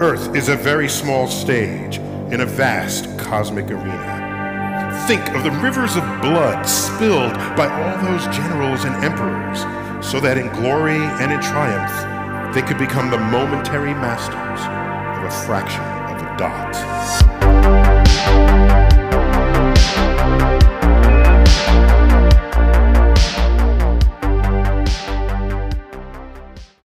Earth is a very small stage in a vast cosmic arena. Think of the rivers of blood spilled by all those generals and emperors, so that in glory and in triumph they could become the momentary masters of a fraction of a dot.